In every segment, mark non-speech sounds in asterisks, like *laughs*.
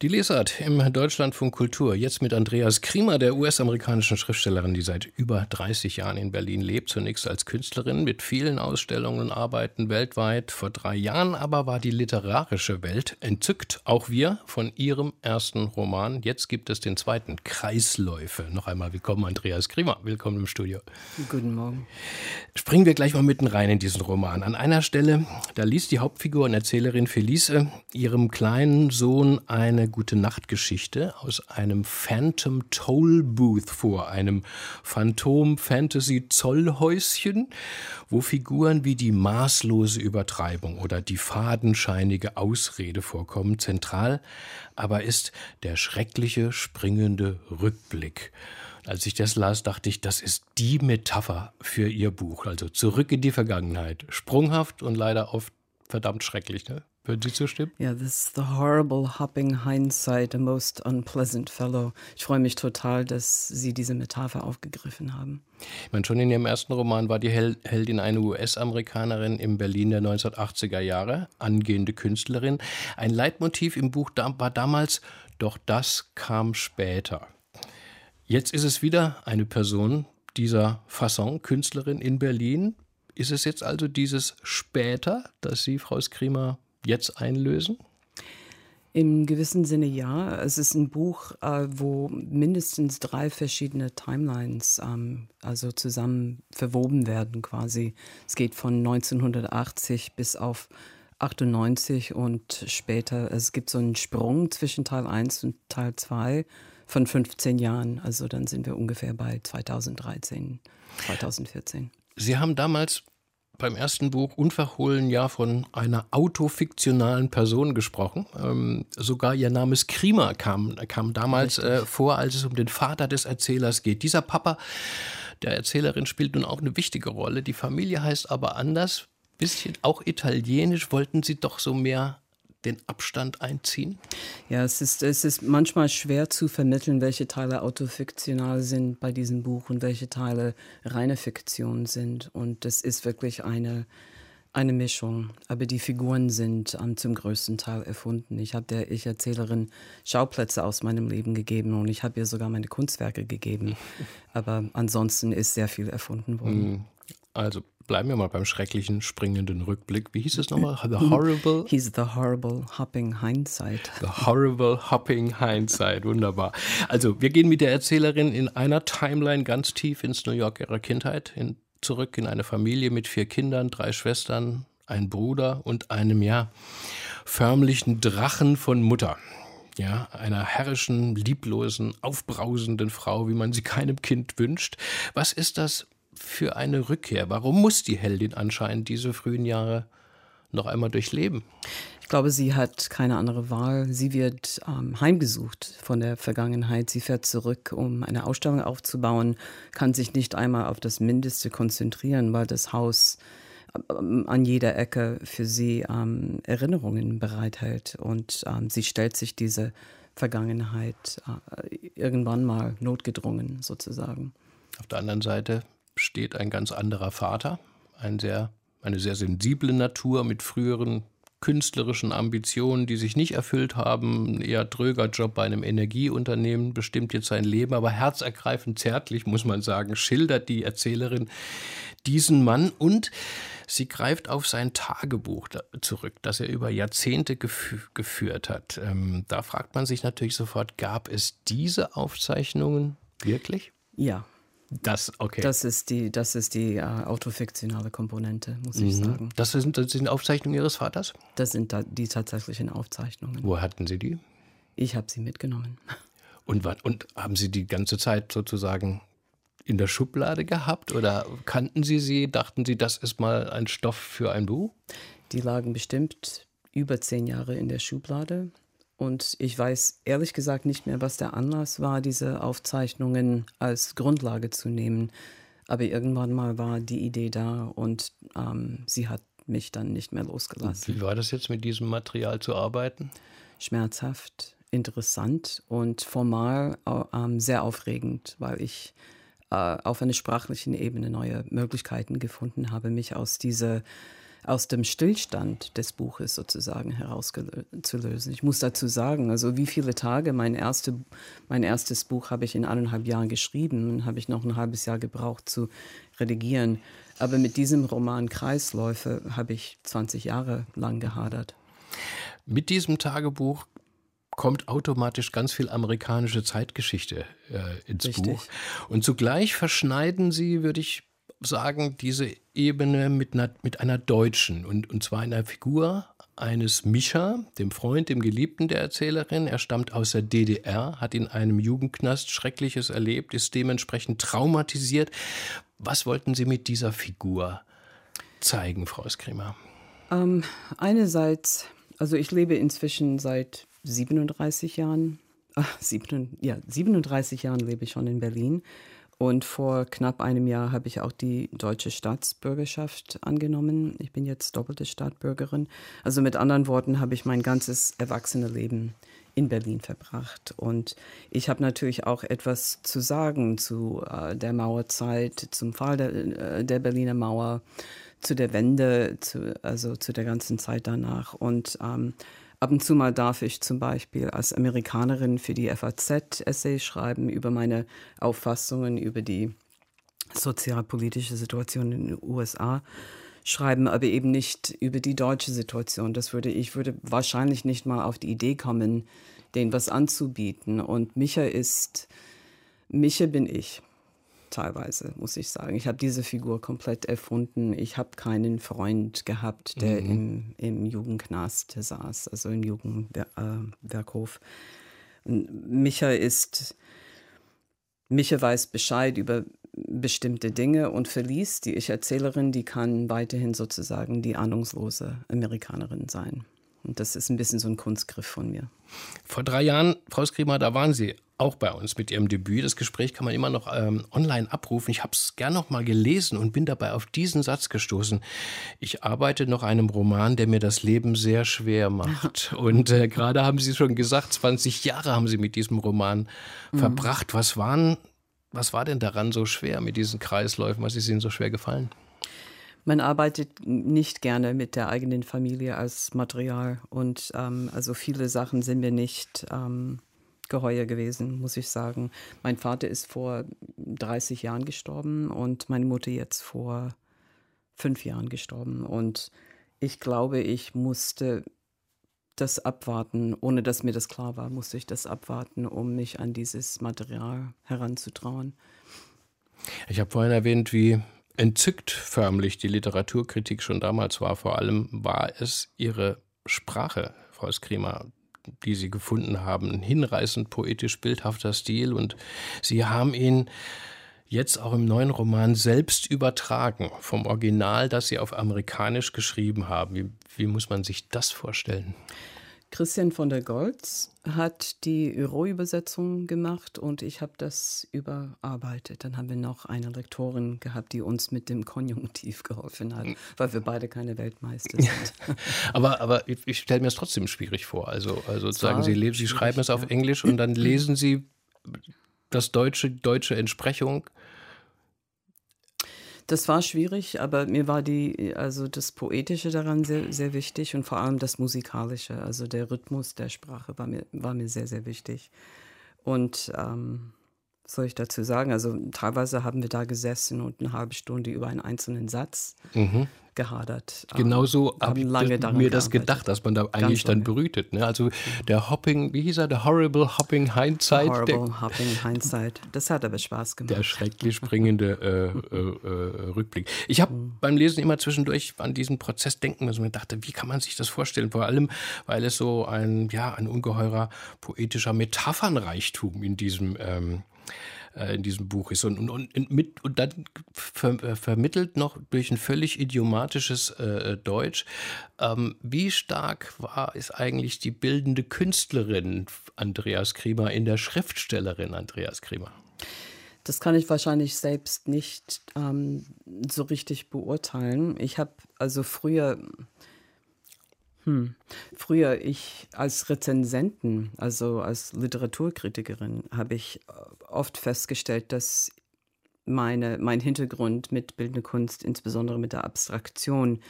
die Lesart im Deutschlandfunk Kultur, jetzt mit Andreas Kriemer, der US-amerikanischen Schriftstellerin, die seit über 30 Jahren in Berlin lebt, zunächst als Künstlerin mit vielen Ausstellungen und Arbeiten weltweit. Vor drei Jahren aber war die literarische Welt entzückt, auch wir, von ihrem ersten Roman. Jetzt gibt es den zweiten, Kreisläufe. Noch einmal willkommen, Andreas Kriemer. Willkommen im Studio. Guten Morgen. Springen wir gleich mal mitten rein in diesen Roman. An einer Stelle, da liest die Hauptfigur und Erzählerin Felice ihrem kleinen Sohn eine gute Nachtgeschichte aus einem Phantom Toll Booth vor, einem Phantom Fantasy Zollhäuschen, wo Figuren wie die maßlose Übertreibung oder die fadenscheinige Ausrede vorkommen. Zentral aber ist der schreckliche springende Rückblick. Als ich das las, dachte ich, das ist die Metapher für ihr Buch. Also zurück in die Vergangenheit. Sprunghaft und leider oft verdammt schrecklich. Ne? Würden Sie zustimmen? Ja, yeah, this is the horrible hopping hindsight, a most unpleasant fellow. Ich freue mich total, dass Sie diese Metapher aufgegriffen haben. Ich meine, schon in Ihrem ersten Roman war die Heldin eine US-Amerikanerin im Berlin der 1980er Jahre, angehende Künstlerin. Ein Leitmotiv im Buch war damals, doch das kam später. Jetzt ist es wieder eine Person dieser Fasson, Künstlerin in Berlin. Ist es jetzt also dieses später, das Sie, Frau Skrimer, jetzt einlösen? Im gewissen Sinne ja. Es ist ein Buch, äh, wo mindestens drei verschiedene Timelines ähm, also zusammen verwoben werden quasi. Es geht von 1980 bis auf 98 und später. Es gibt so einen Sprung zwischen Teil 1 und Teil 2 von 15 Jahren. Also dann sind wir ungefähr bei 2013, 2014. Sie haben damals beim ersten Buch unverhohlen ja von einer autofiktionalen Person gesprochen. Ähm, sogar ihr Name Skrima kam, kam damals äh, vor, als es um den Vater des Erzählers geht. Dieser Papa der Erzählerin spielt nun auch eine wichtige Rolle. Die Familie heißt aber anders. Bisschen auch italienisch. Wollten Sie doch so mehr den Abstand einziehen? Ja, es ist, es ist manchmal schwer zu vermitteln, welche Teile autofiktional sind bei diesem Buch und welche Teile reine Fiktion sind. Und es ist wirklich eine, eine Mischung. Aber die Figuren sind um, zum größten Teil erfunden. Ich habe der Ich-Erzählerin Schauplätze aus meinem Leben gegeben und ich habe ihr sogar meine Kunstwerke gegeben. *laughs* Aber ansonsten ist sehr viel erfunden worden. Also bleiben wir mal beim schrecklichen springenden Rückblick. Wie hieß es *laughs* nochmal? The Horrible. He's the horrible hopping hindsight. The horrible hopping hindsight. Wunderbar. Also, wir gehen mit der Erzählerin in einer Timeline ganz tief ins New York ihrer Kindheit, in, zurück in eine Familie mit vier Kindern, drei Schwestern, ein Bruder und einem, ja, förmlichen Drachen von Mutter ja, einer herrischen, lieblosen, aufbrausenden Frau, wie man sie keinem Kind wünscht. Was ist das für eine Rückkehr? Warum muss die Heldin anscheinend diese frühen Jahre noch einmal durchleben? Ich glaube, sie hat keine andere Wahl. Sie wird ähm, heimgesucht von der Vergangenheit. Sie fährt zurück, um eine Ausstellung aufzubauen, kann sich nicht einmal auf das Mindeste konzentrieren, weil das Haus ähm, an jeder Ecke für sie ähm, Erinnerungen bereithält. Und ähm, sie stellt sich diese Vergangenheit äh, irgendwann mal notgedrungen sozusagen. Auf der anderen Seite steht ein ganz anderer Vater, ein sehr, eine sehr sensible Natur mit früheren künstlerischen Ambitionen, die sich nicht erfüllt haben. Ein eher dröger Job bei einem Energieunternehmen bestimmt jetzt sein Leben, aber herzergreifend zärtlich, muss man sagen, schildert die Erzählerin diesen Mann und sie greift auf sein Tagebuch zurück, das er über Jahrzehnte gef geführt hat. Ähm, da fragt man sich natürlich sofort, gab es diese Aufzeichnungen wirklich? Ja, das, okay. Das ist die, das ist die äh, autofiktionale Komponente, muss mhm. ich sagen. Das sind, das sind Aufzeichnungen Ihres Vaters? Das sind da die tatsächlichen Aufzeichnungen. Wo hatten Sie die? Ich habe sie mitgenommen. *laughs* Und, wann, und haben Sie die ganze Zeit sozusagen in der Schublade gehabt oder kannten Sie sie? Dachten Sie, das ist mal ein Stoff für ein Buch? Die lagen bestimmt über zehn Jahre in der Schublade. Und ich weiß ehrlich gesagt nicht mehr, was der Anlass war, diese Aufzeichnungen als Grundlage zu nehmen. Aber irgendwann mal war die Idee da und ähm, sie hat mich dann nicht mehr losgelassen. Wie war das jetzt mit diesem Material zu arbeiten? Schmerzhaft, interessant und formal äh, sehr aufregend, weil ich äh, auf einer sprachlichen Ebene neue Möglichkeiten gefunden habe, mich aus dieser aus dem Stillstand des Buches sozusagen herauszulösen. Ich muss dazu sagen, also wie viele Tage mein, erste, mein erstes Buch habe ich in eineinhalb Jahren geschrieben und habe ich noch ein halbes Jahr gebraucht zu redigieren. Aber mit diesem Roman Kreisläufe habe ich 20 Jahre lang gehadert. Mit diesem Tagebuch kommt automatisch ganz viel amerikanische Zeitgeschichte äh, ins Richtig. Buch. Und zugleich verschneiden sie, würde ich sagen, diese Ebene mit einer, mit einer deutschen und, und zwar einer Figur eines Micha, dem Freund, dem Geliebten der Erzählerin. Er stammt aus der DDR, hat in einem Jugendknast Schreckliches erlebt, ist dementsprechend traumatisiert. Was wollten Sie mit dieser Figur zeigen, Frau Skrimer? Ähm, einerseits, also ich lebe inzwischen seit 37 Jahren, ach, 7, ja, 37 Jahren lebe ich schon in Berlin. Und vor knapp einem Jahr habe ich auch die deutsche Staatsbürgerschaft angenommen. Ich bin jetzt doppelte Staatsbürgerin. Also mit anderen Worten habe ich mein ganzes erwachsene Leben in Berlin verbracht. Und ich habe natürlich auch etwas zu sagen zu äh, der Mauerzeit, zum Fall der, äh, der Berliner Mauer, zu der Wende, zu, also zu der ganzen Zeit danach. Und ähm, Ab und zu mal darf ich zum Beispiel als Amerikanerin für die FAZ Essays schreiben über meine Auffassungen über die sozialpolitische Situation in den USA schreiben, aber eben nicht über die deutsche Situation. Das würde ich würde wahrscheinlich nicht mal auf die Idee kommen, denen was anzubieten. Und Micha ist Micha bin ich teilweise, muss ich sagen. Ich habe diese Figur komplett erfunden. Ich habe keinen Freund gehabt, der mhm. im, im Jugendknast saß, also im Jugendwerkhof. Äh, Micha ist, Micha weiß Bescheid über bestimmte Dinge und Verlies, die Ich-Erzählerin, die kann weiterhin sozusagen die ahnungslose Amerikanerin sein. Und das ist ein bisschen so ein Kunstgriff von mir. Vor drei Jahren, Frau Skrima, da waren Sie auch bei uns mit ihrem Debüt. Das Gespräch kann man immer noch ähm, online abrufen. Ich habe es gern noch mal gelesen und bin dabei auf diesen Satz gestoßen. Ich arbeite noch einem Roman, der mir das Leben sehr schwer macht. *laughs* Und äh, gerade haben Sie schon gesagt, 20 Jahre haben Sie mit diesem Roman mhm. verbracht. Was waren, was war denn daran so schwer mit diesen Kreisläufen? Was ist Ihnen so schwer gefallen? Man arbeitet nicht gerne mit der eigenen Familie als Material und ähm, also viele Sachen sind mir nicht ähm, geheuer gewesen, muss ich sagen. Mein Vater ist vor 30 Jahren gestorben und meine Mutter jetzt vor fünf Jahren gestorben. Und ich glaube, ich musste das abwarten, ohne dass mir das klar war, musste ich das abwarten, um mich an dieses Material heranzutrauen. Ich habe vorhin erwähnt, wie entzückt förmlich die Literaturkritik schon damals war. Vor allem war es ihre Sprache, Frau Skrima, die Sie gefunden haben. Ein hinreißend poetisch bildhafter Stil und Sie haben ihn jetzt auch im neuen Roman selbst übertragen vom Original, das Sie auf Amerikanisch geschrieben haben. Wie, wie muss man sich das vorstellen? Christian von der Goltz hat die Euro-Übersetzung gemacht und ich habe das überarbeitet. Dann haben wir noch eine Lektorin gehabt, die uns mit dem Konjunktiv geholfen hat, weil wir beide keine Weltmeister sind. *laughs* aber, aber ich, ich stelle mir es trotzdem schwierig vor. Also, also sagen Sie, Sie schreiben es auf ja. Englisch und dann *clears throat* lesen Sie das deutsche, deutsche Entsprechung das war schwierig, aber mir war die, also das Poetische daran sehr, sehr wichtig und vor allem das Musikalische, also der Rhythmus der Sprache war mir, war mir sehr, sehr wichtig. Und ähm, soll ich dazu sagen? Also teilweise haben wir da gesessen und eine halbe Stunde über einen einzelnen Satz mhm gehadert. Genauso habe ich lange das, mir das gedacht, dass man da eigentlich dann brütet. Ne? Also der Hopping, wie hieß er, der Horrible Hopping Hindsight. Horrible der, Hopping Hindsight. Das hat aber Spaß gemacht. Der schrecklich springende äh, äh, äh, Rückblick. Ich habe mhm. beim Lesen immer zwischendurch an diesen Prozess denken müssen und dachte, wie kann man sich das vorstellen? Vor allem, weil es so ein, ja, ein ungeheurer poetischer Metaphernreichtum in diesem ähm, äh, in diesem Buch ist. Und, und, und, mit, und dann ver, äh, vermittelt noch durch ein völlig idiomatisches äh, Deutsch. Ähm, wie stark war es eigentlich die bildende Künstlerin Andreas Kriemer in der Schriftstellerin Andreas Kriemer? Das kann ich wahrscheinlich selbst nicht ähm, so richtig beurteilen. Ich habe also früher hm. Früher, ich als Rezensenten, also als Literaturkritikerin, habe ich äh, oft festgestellt, dass meine, mein Hintergrund mit bildender Kunst, insbesondere mit der Abstraktion,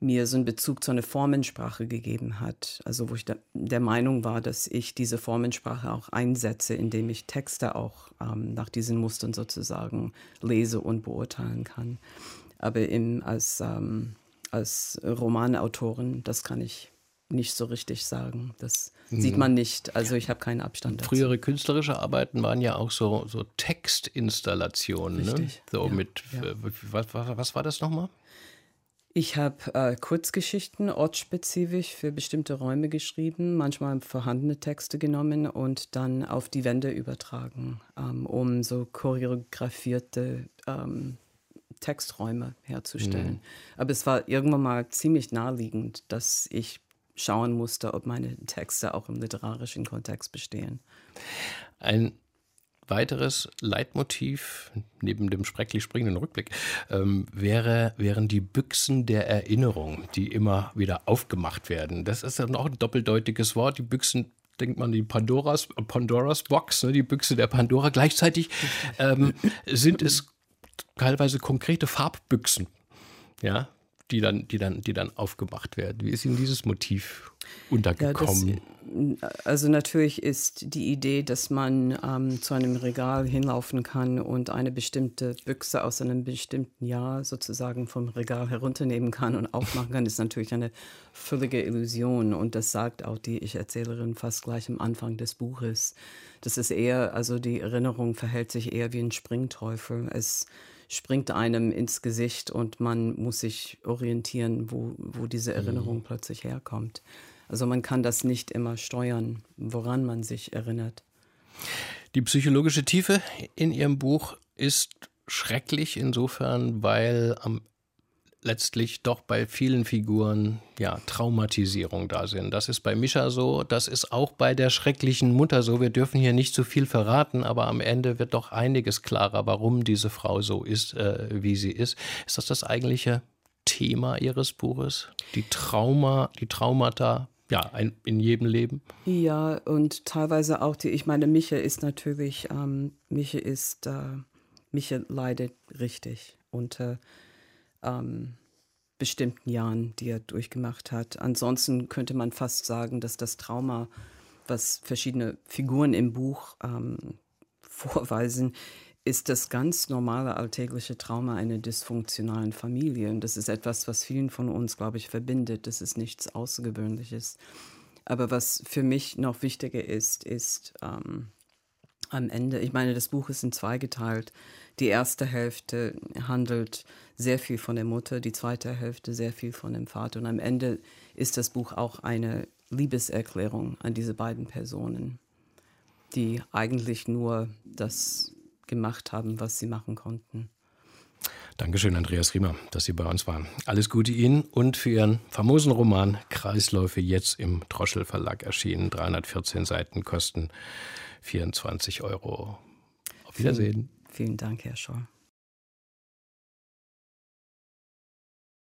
mir so einen Bezug zu einer Formensprache gegeben hat. Also wo ich da, der Meinung war, dass ich diese Formensprache auch einsetze, indem ich Texte auch ähm, nach diesen Mustern sozusagen lese und beurteilen kann. Aber im, als, ähm, als Romanautorin, das kann ich nicht so richtig sagen. Das sieht mhm. man nicht. Also ich habe keinen Abstand dazu. Frühere künstlerische Arbeiten waren ja auch so, so Textinstallationen. Ne? So ja, mit, ja. Was, was, was war das nochmal? Ich habe äh, Kurzgeschichten ortsspezifisch für bestimmte Räume geschrieben, manchmal vorhandene Texte genommen und dann auf die Wände übertragen, ähm, um so choreografierte ähm, Texträume herzustellen. Mhm. Aber es war irgendwann mal ziemlich naheliegend, dass ich schauen musste, ob meine Texte auch im literarischen Kontext bestehen. Ein weiteres Leitmotiv neben dem schrecklich springenden Rückblick ähm, wäre, wären die Büchsen der Erinnerung, die immer wieder aufgemacht werden. Das ist dann auch ein doppeldeutiges Wort. Die Büchsen denkt man die Pandoras, Pandoras Box, ne, die Büchse der Pandora. Gleichzeitig ähm, sind es teilweise konkrete Farbbüchsen. Ja, die dann, die dann, die dann aufgemacht werden. Wie ist Ihnen dieses Motiv untergekommen? Ja, das, also natürlich ist die Idee, dass man ähm, zu einem Regal hinlaufen kann und eine bestimmte Büchse aus einem bestimmten Jahr sozusagen vom Regal herunternehmen kann und aufmachen kann, ist natürlich eine völlige Illusion. Und das sagt auch die Ich-Erzählerin fast gleich am Anfang des Buches. Das ist eher, also die Erinnerung verhält sich eher wie ein Springteufel. Es springt einem ins Gesicht und man muss sich orientieren, wo, wo diese mhm. Erinnerung mhm. plötzlich herkommt. Also man kann das nicht immer steuern, woran man sich erinnert. Die psychologische Tiefe in Ihrem Buch ist schrecklich insofern, weil am letztlich doch bei vielen Figuren ja Traumatisierung da sind. Das ist bei Mischa so, das ist auch bei der schrecklichen Mutter so. Wir dürfen hier nicht zu viel verraten, aber am Ende wird doch einiges klarer, warum diese Frau so ist, äh, wie sie ist. Ist das das eigentliche Thema Ihres Buches? Die Trauma, die Traumata ja, ein, in jedem Leben. Ja, und teilweise auch die, ich meine, Micha ist natürlich, ähm, Micha ist, äh, Micha leidet richtig unter ähm, bestimmten Jahren, die er durchgemacht hat. Ansonsten könnte man fast sagen, dass das Trauma, was verschiedene Figuren im Buch ähm, vorweisen, ist das ganz normale alltägliche Trauma einer dysfunktionalen Familie. Und das ist etwas, was vielen von uns, glaube ich, verbindet. Das ist nichts Außergewöhnliches. Aber was für mich noch wichtiger ist, ist ähm, am Ende, ich meine, das Buch ist in zwei geteilt. Die erste Hälfte handelt sehr viel von der Mutter, die zweite Hälfte sehr viel von dem Vater. Und am Ende ist das Buch auch eine Liebeserklärung an diese beiden Personen, die eigentlich nur das gemacht haben, was sie machen konnten. Dankeschön, Andreas Riemer, dass Sie bei uns waren. Alles Gute Ihnen und für Ihren famosen Roman Kreisläufe jetzt im Droschel Verlag erschienen. 314 Seiten kosten 24 Euro. Auf Wiedersehen. Vielen, vielen Dank, Herr Scholl.